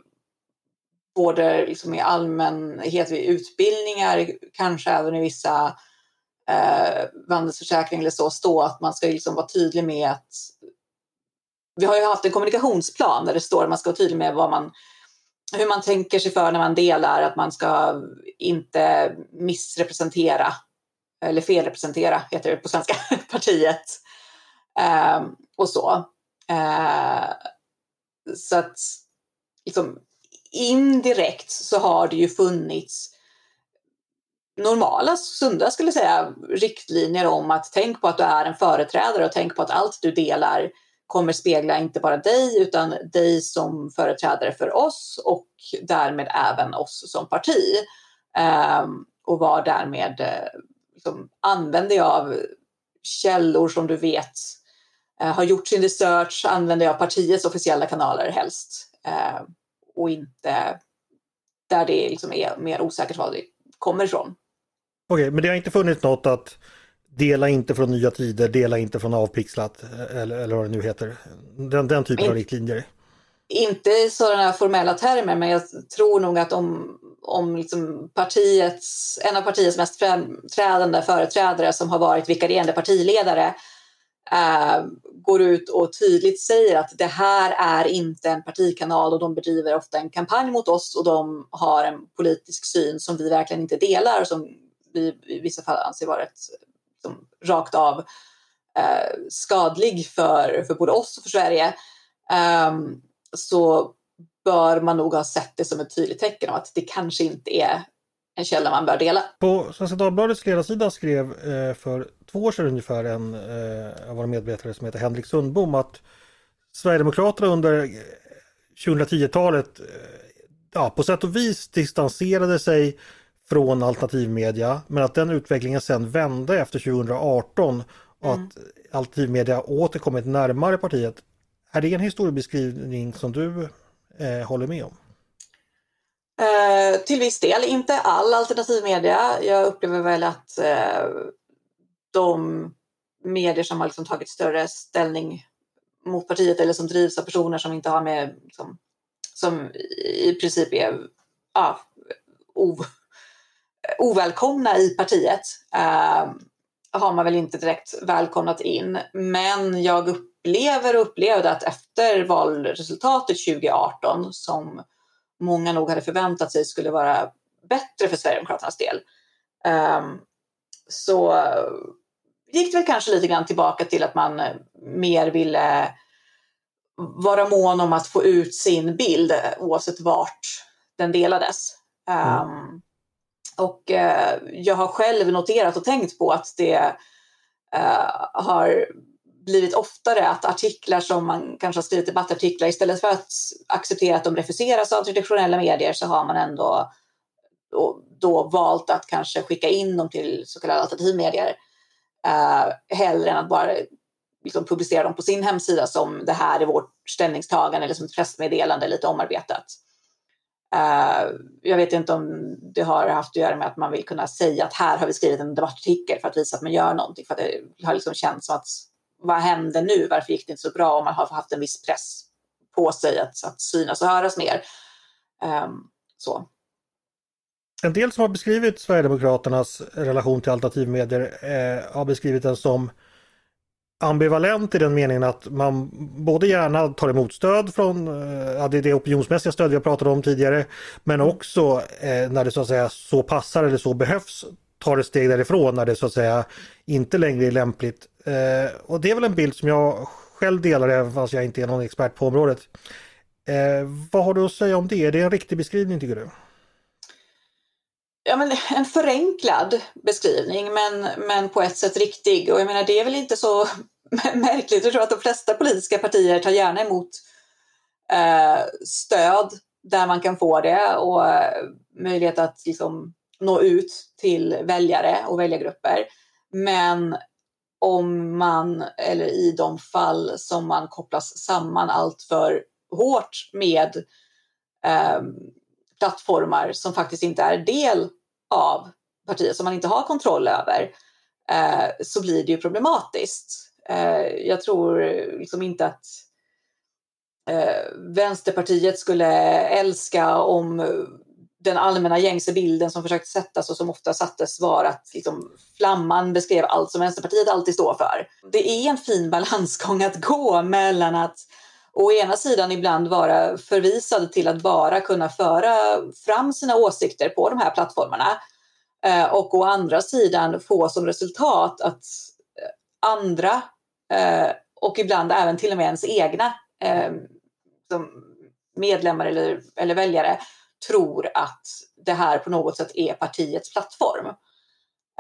både liksom i allmänhet vid utbildningar, kanske även i vissa eh, vandelsförsäkring eller så, stå att man ska liksom vara tydlig med att vi har ju haft en kommunikationsplan där det står att man ska vara tydlig med vad man, hur man tänker sig för när man delar, att man ska inte missrepresentera eller felrepresentera, heter det på svenska, partiet. Eh, och så. Eh, så att liksom, indirekt så har det ju funnits normala, sunda skulle jag säga, riktlinjer om att tänk på att du är en företrädare och tänk på att allt du delar kommer spegla inte bara dig utan dig som företrädare för oss och därmed även oss som parti. Um, och var därmed uh, liksom, använd dig av källor som du vet Eh, har gjort sin research använder jag partiets officiella kanaler helst eh, och inte där det liksom är mer osäkert var det kommer ifrån. Okej, okay, men det har inte funnits något att dela inte från nya tider, dela inte från avpixlat eh, eller, eller vad det nu heter. Den, den typen In, av riktlinjer. Inte i sådana formella termer, men jag tror nog att om, om liksom partiets, en av partiets mest framträdande företrädare som har varit vikarierande partiledare eh, går ut och tydligt säger att det här är inte en partikanal och de bedriver ofta en kampanj mot oss och de har en politisk syn som vi verkligen inte delar och som vi i vissa fall anser vara ett, som, rakt av eh, skadlig för, för både oss och för Sverige. Um, så bör man nog ha sett det som ett tydligt tecken om att det kanske inte är en källa man bör dela. På Svenska Dagbladets ledarsida skrev eh, för två år sedan ungefär en eh, av våra medarbetare som heter Henrik Sundbom att Sverigedemokraterna under 2010-talet eh, ja, på sätt och vis distanserade sig från alternativmedia men att den utvecklingen sen vände efter 2018 och mm. att alternativmedia åter kommit närmare partiet. Är det en historiebeskrivning som du eh, håller med om? Eh, till viss del, inte all alternativ media. Jag upplever väl att eh, de medier som har liksom tagit större ställning mot partiet eller som drivs av personer som inte har med, liksom, som i princip är ja, o, ovälkomna i partiet, eh, har man väl inte direkt välkomnat in. Men jag upplever och upplevde att efter valresultatet 2018 som många nog hade förväntat sig skulle vara bättre för Sverigedemokraternas del. Um, så gick det väl kanske lite grann tillbaka till att man mer ville vara mån om att få ut sin bild oavsett vart den delades. Um, och uh, jag har själv noterat och tänkt på att det uh, har blivit oftare att artiklar som man kanske har skrivit debattartiklar istället för att acceptera att de refuseras av traditionella medier så har man ändå då, valt att kanske skicka in dem till så kallade alternativmedier eh, hellre än att bara liksom, publicera dem på sin hemsida som det här är vårt ställningstagande eller som ett pressmeddelande lite omarbetat. Uh, jag vet inte om det har haft att göra med att man vill kunna säga att här har vi skrivit en debattartikel för att visa att man gör någonting. För att det har liksom känts som att vad hände nu? Varför gick det inte så bra? Om man har haft en viss press på sig att, att synas och höras mer. Um, så. En del som har beskrivit Sverigedemokraternas relation till alternativmedier eh, har beskrivit den som ambivalent i den meningen att man både gärna tar emot stöd från eh, ja, det, det opinionsmässiga stöd vi har pratat om tidigare men också eh, när det så att säga så passar eller så behövs tar ett steg därifrån när det så att säga inte längre är lämpligt. Eh, och det är väl en bild som jag själv delar även fast jag inte är någon expert på området. Eh, vad har du att säga om det? Är det en riktig beskrivning tycker du? Ja, men en förenklad beskrivning men, men på ett sätt riktig. Och jag menar det är väl inte så märkligt. Jag tror att de flesta politiska partier tar gärna emot eh, stöd där man kan få det och eh, möjlighet att liksom, nå ut till väljare och väljargrupper. Men om man, eller i de fall som man kopplas samman allt för hårt med eh, plattformar som faktiskt inte är del av partiet, som man inte har kontroll över, eh, så blir det ju problematiskt. Eh, jag tror liksom inte att eh, Vänsterpartiet skulle älska om den allmänna gängse bilden som försökte sättas och som ofta sattes var att liksom, flamman beskrev allt som Vänsterpartiet alltid står för. Det är en fin balansgång att gå mellan att å ena sidan ibland vara förvisad till att bara kunna föra fram sina åsikter på de här plattformarna eh, och å andra sidan få som resultat att eh, andra eh, och ibland även till och med ens egna medlemmar eller, eller väljare tror att det här på något sätt är partiets plattform.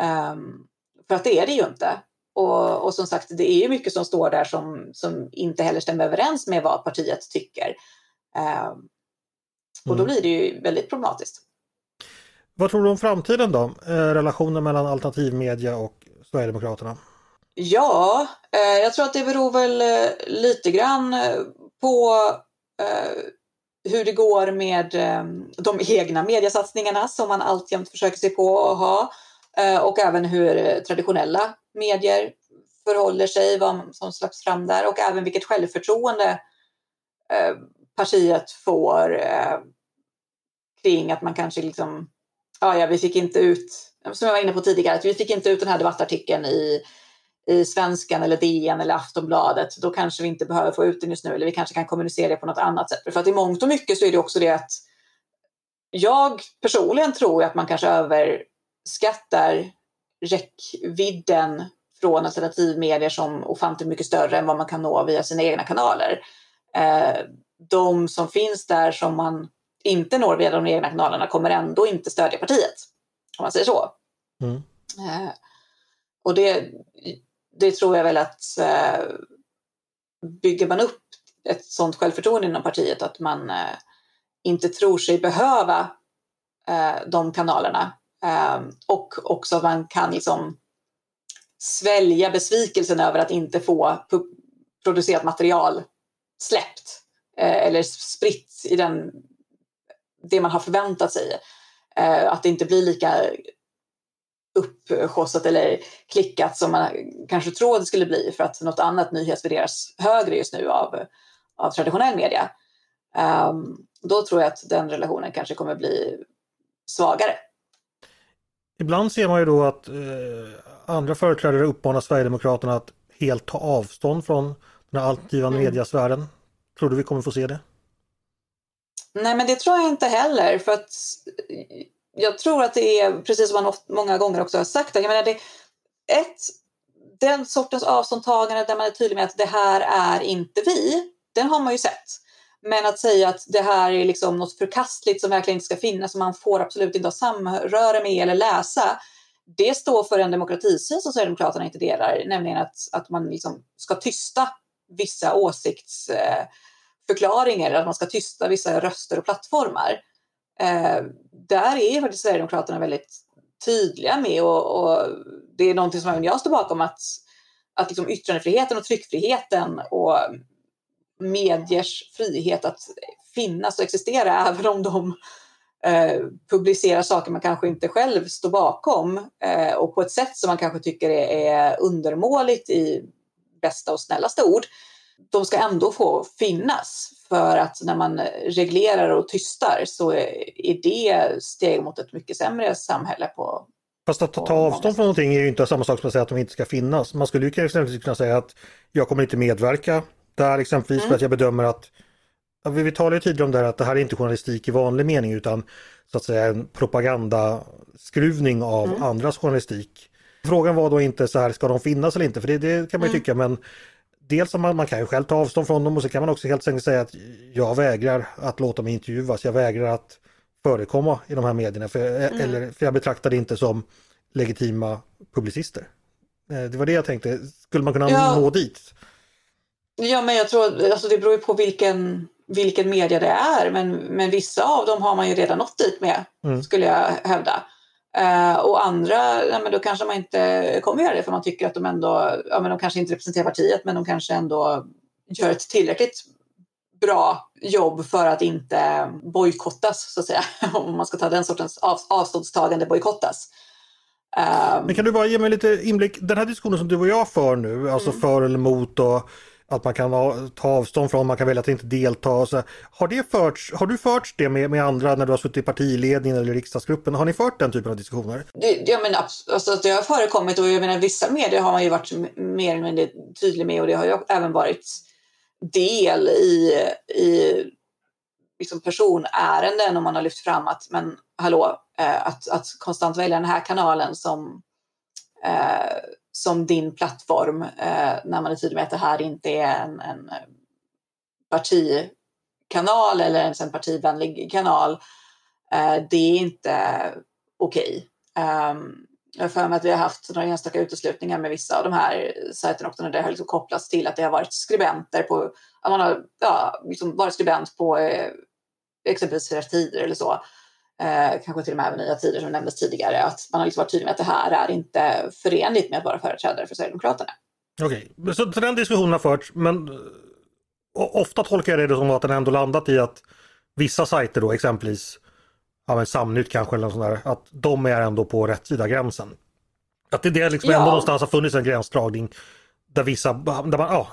Um, för att det är det ju inte. Och, och, som sagt, det är ju mycket som står där som, som inte heller stämmer överens med vad partiet tycker. Um, och då mm. blir det ju väldigt problematiskt. Vad tror du om framtiden då? Eh, relationen mellan alternativmedia och Sverigedemokraterna? Ja, eh, jag tror att det beror väl eh, lite grann på hur det går med ehm, de egna mediesatsningarna som man alltjämt försöker sig på att ha eh, och även hur traditionella medier förhåller sig, vad som släpps fram där och även vilket självförtroende eh, partiet får eh, kring att man kanske liksom, ja, ja vi fick inte ut, som jag var inne på tidigare, att vi fick inte ut den här debattartikeln i i Svenskan eller DN eller Aftonbladet, då kanske vi inte behöver få ut den just nu eller vi kanske kan kommunicera det på något annat sätt. För att i mångt och mycket så är det också det att jag personligen tror att man kanske överskattar räckvidden från alternativmedier som ofantligt mycket större än vad man kan nå via sina egna kanaler. Eh, de som finns där som man inte når via de egna kanalerna kommer ändå inte stödja partiet. om man säger så. Mm. Eh, och det, det tror jag väl att eh, bygger man upp ett sådant självförtroende inom partiet att man eh, inte tror sig behöva eh, de kanalerna och också att man kan liksom svälja besvikelsen över att inte få producerat material släppt eller spritt i den, det man har förväntat sig. Att det inte blir lika uppskjutsat eller klickat som man kanske tror det skulle bli för att något annat nyhetsvärderas högre just nu av, av traditionell media. Um, då tror jag att den relationen kanske kommer bli svagare. Ibland ser man ju då att eh, andra företrädare uppmanar Sverigedemokraterna att helt ta avstånd från den alternativa mm. mediasfären. Tror du vi kommer få se det? Nej, men det tror jag inte heller. För att jag tror att det är, precis som man ofta, många gånger också har sagt, jag menar det, ett, den sortens avståndstagande där man är tydlig med att det här är inte vi, den har man ju sett. Men att säga att det här är liksom något förkastligt som verkligen inte ska finnas, som man får absolut inte ha samröre med eller läsa, det står för en demokratisyn som Sverigedemokraterna inte delar, nämligen att, att man liksom ska tysta vissa åsiktsförklaringar, eh, att man ska tysta vissa röster och plattformar. Eh, där är faktiskt Sverigedemokraterna väldigt tydliga med och, och, det är någonting som även jag står bakom att, att liksom yttrandefriheten och tryckfriheten och mediers frihet att finnas och existera även om de eh, publicerar saker man kanske inte själv står bakom eh, och på ett sätt som man kanske tycker är, är undermåligt i bästa och snällaste ord. De ska ändå få finnas för att när man reglerar och tystar så är det steg mot ett mycket sämre samhälle på Fast att ta avstånd från någonting är ju inte samma sak som att säga att de inte ska finnas. Man skulle ju exempelvis kunna säga att jag kommer inte medverka där exempelvis mm. för att jag bedömer att vi talade ju tidigare om det här att det här är inte journalistik i vanlig mening utan så att säga en propagandaskruvning av mm. andras journalistik. Frågan var då inte så här, ska de finnas eller inte? För det, det kan man ju mm. tycka men dels man, man kan ju själv ta avstånd från dem och så kan man också helt enkelt säga att jag vägrar att låta mig intervjuas. Jag vägrar att förekomma i de här medierna för, mm. eller, för jag betraktar det inte som legitima publicister. Eh, det var det jag tänkte, skulle man kunna ja. nå dit? Ja, men jag tror alltså det beror ju på vilken, vilken media det är, men, men vissa av dem har man ju redan nått dit med, mm. skulle jag hävda. Uh, och andra, ja, men då kanske man inte kommer göra det för man tycker att de ändå, ja men de kanske inte representerar partiet men de kanske ändå gör ett tillräckligt bra jobb för att inte bojkottas så att säga. Om man ska ta den sortens av, avståndstagande bojkottas. Um, men kan du bara ge mig lite inblick, den här diskussionen som du och jag för nu, alltså mm. för eller emot och att man kan ta avstånd från, man kan välja att inte delta. Så, har, det förts, har du fört det med, med andra när du har suttit i partiledningen eller riksdagsgruppen? Har ni fört den typen av diskussioner? Det, ja, men, alltså, det har förekommit och jag menar, vissa medier har man ju varit mer eller mindre tydlig med och det har ju även varit del i, i liksom personärenden om man har lyft fram att men hallå, eh, att, att konstant välja den här kanalen som eh, som din plattform eh, när man är tydlig med att det här inte är en, en eh, partikanal eller ens en partivänlig kanal. Eh, det är inte okej. Okay. Um, jag har för mig att vi har haft några enstaka uteslutningar med vissa av de här sajterna också när det har liksom kopplats till att det har varit skribenter på, att man har ja, liksom varit skribent på eh, exempelvis Flera Tider eller så eh, kanske till och med även Nya Tider som nämndes tidigare, att man har liksom varit tydlig med att det här är inte förenligt med att vara företrädare för Sverigedemokraterna. Okej, okay. så, den diskussionen har förts, men ofta tolkar jag det som att den ändå landat i att vissa sajter då exempelvis, ja men Samnytt kanske eller något sånt där, att de är ändå på rätt sida gränsen. Att det, det liksom ja. ändå någonstans har funnits en gränsdragning där vissa, där man, ja,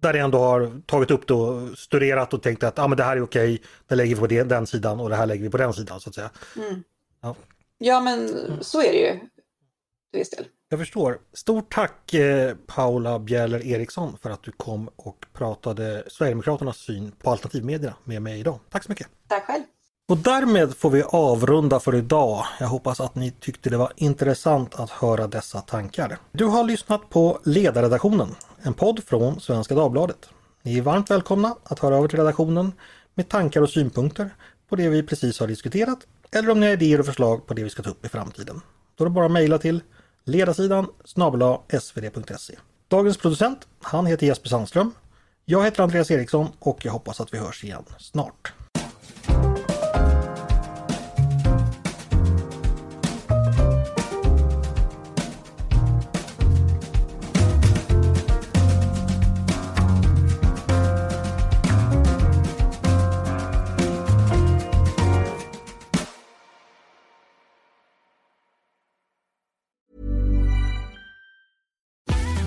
där jag ändå har tagit upp det och studerat och tänkt att ah, men det här är okej, det lägger vi på den, den sidan och det här lägger vi på den sidan så att säga. Mm. Ja. ja men så är det ju till viss del. Jag förstår. Stort tack eh, Paula Bjäller Eriksson för att du kom och pratade Sverigedemokraternas syn på alternativmedierna med mig idag. Tack så mycket. Tack själv. Och därmed får vi avrunda för idag. Jag hoppas att ni tyckte det var intressant att höra dessa tankar. Du har lyssnat på Ledarredaktionen, en podd från Svenska Dagbladet. Ni är varmt välkomna att höra över till redaktionen med tankar och synpunkter på det vi precis har diskuterat eller om ni har idéer och förslag på det vi ska ta upp i framtiden. Då är det bara att mejla till ledarsidan snabel svd.se. Dagens producent, han heter Jesper Sandström. Jag heter Andreas Eriksson och jag hoppas att vi hörs igen snart.